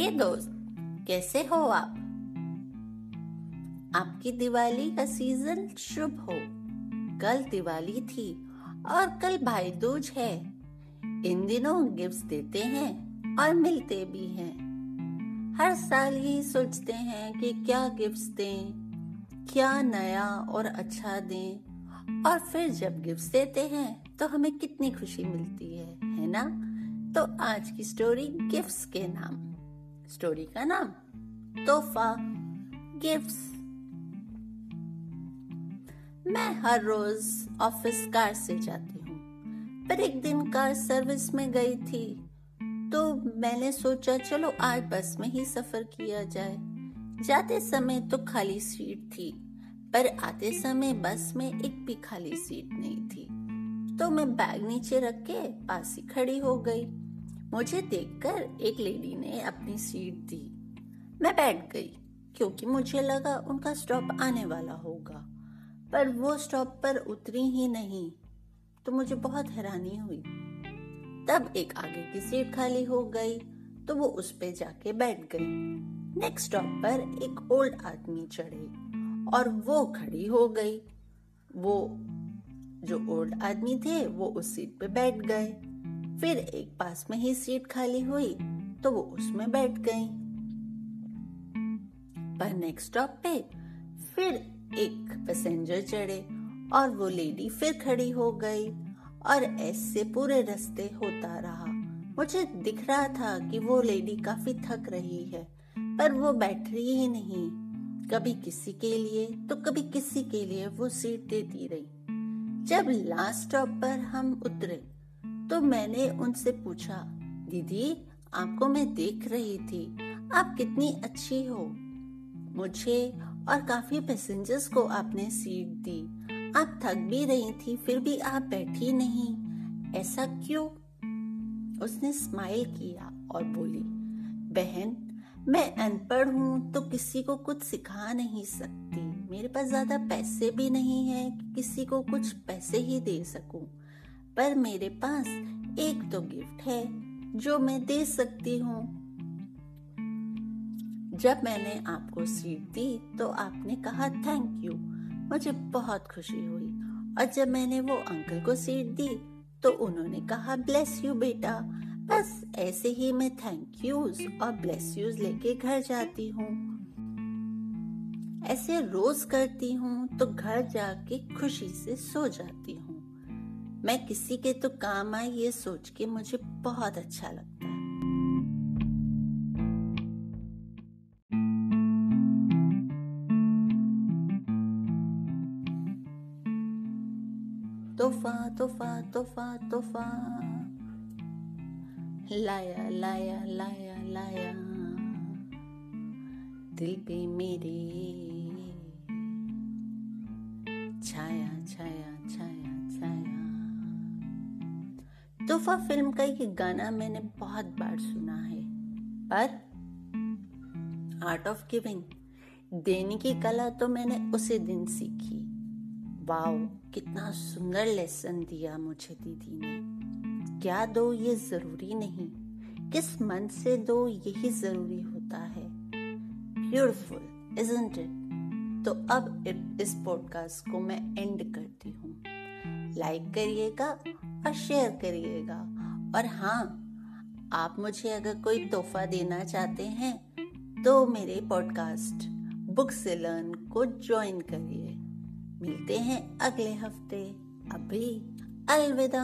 हे दोस्त, कैसे हो आप? आपकी दिवाली का सीज़न शुभ हो। कल दिवाली थी और कल भाई दूज है। इन दिनों गिफ्ट देते हैं और मिलते भी हैं। हर साल ही सोचते हैं कि क्या गिफ्ट्स दें, क्या नया और अच्छा दें और फिर जब गिफ्ट देते हैं तो हमें कितनी खुशी मिलती है है ना? तो आज की स्टोरी गिफ्ट्स के नाम। स्टोरी का नाम तोहफा गिफ्ट्स मैं हर रोज ऑफ़िस कार से जाती हूँ, पर एक दिन कार सर्विस में गई थी तो मैंने सोचा, चलो आज बस में ही सफ़र किया जाए। जाते समय तो खाली सीट थी, पर आते समय बस में एक भी खाली सीट नहीं थी। तो मैं बैग नीचे रख के पास ही खड़ी हो गई। मुझे देखकर एक लेडी ने अपनी सीट दी। मैं बैठ गई, क्योंकि मुझे लगा उनका स्टॉप आने वाला होगा। पर वो स्टॉप पर उतरी ही नहीं तो मुझे बहुत हैरानी हुई। तब एक आगे की सीट खाली हो गई तो वो उस पे जाके बैठ गई। नेक्स्ट स्टॉप पर एक ओल्ड आदमी चढ़े और वो खड़ी हो गई। वो, जो ओल्ड आदमी थे, वो उस सीट पे बैठ गए। फिर एक पास में ही सीट खाली हुई तो वो उसमें बैठ गई। पर नेक्स्ट स्टॉप पे फिर एक पैसेंजर चढ़े और वो लेडी फिर खड़ी हो गई और ऐसे पूरे रास्ते होता रहा। मुझे दिख रहा था कि वो लेडी काफ़ी थक रही है, पर वो बैठ रही ही नहीं। कभी किसी के लिए तो कभी किसी के लिए वो सीट देती रही। जब लास्ट स्टॉप पर हम उतरे तो मैंने उनसे पूछा, दीदी, आपको मैं देख रही थी। आप कितनी अच्छी हो। मुझे और काफ़ी पैसेंजर्स को आपने सीट दी। आप थक भी रही थी, फिर भी आप बैठी नहीं। ऐसा क्यों? उसने स्माइल किया और बोली, बहन, मैं अनपढ़ हूँ तो किसी को कुछ सिखा नहीं सकती। मेरे पास ज़्यादा पैसे भी नहीं है कि किसी को कुछ पैसे ही दे सकूँ। पर मेरे पास एक तो गिफ्ट है, जो मैं दे सकती हूँ। जब मैंने आपको सीट दी तो आपने कहा थैंक यू मुझे बहुत खुशी हुई। और जब मैंने वो अंकल को सीट दी तो उन्होंने कहा ब्लेस यू बेटा. बस ऐसे ही मैं थैंक यूज़ और ब्लेस यूज़ लेके घर जाती हूँ। ऐसे रोज करती हूँ तो घर जाके खुशी से सो जाती हूँ मैं किसी के तो काम आई ये सोच के मुझे बहुत अच्छा लगता है। तोहफा तोहफा तोहफा तोहफा। लाया लाया लाया लाया। दिल पे मेरे। छाया छाया। तोहफा फ़िल्म का ये गाना मैंने बहुत बार सुना है, पर आर्ट ऑफ़ गिविंग देने की कला तो मैंने उसी दिन सीखी। वाओ कितना सुंदर लेसन दिया मुझे दीदी ने। क्या दो ये ज़रूरी नहीं? किस मन से दो यही ज़रूरी होता है? ब्यूटिफुल इजंट इट तो अब इस पॉडकास्ट को मैं एंड करती हूँ। लाइक करिएगा और शेयर करिएगा। और हाँ आप मुझे अगर कोई तोहफा देना चाहते हैं तो मेरे पॉडकास्ट बुक से लर्न को ज्वाइन करिए। मिलते हैं अगले हफ़्ते। अभी अलविदा।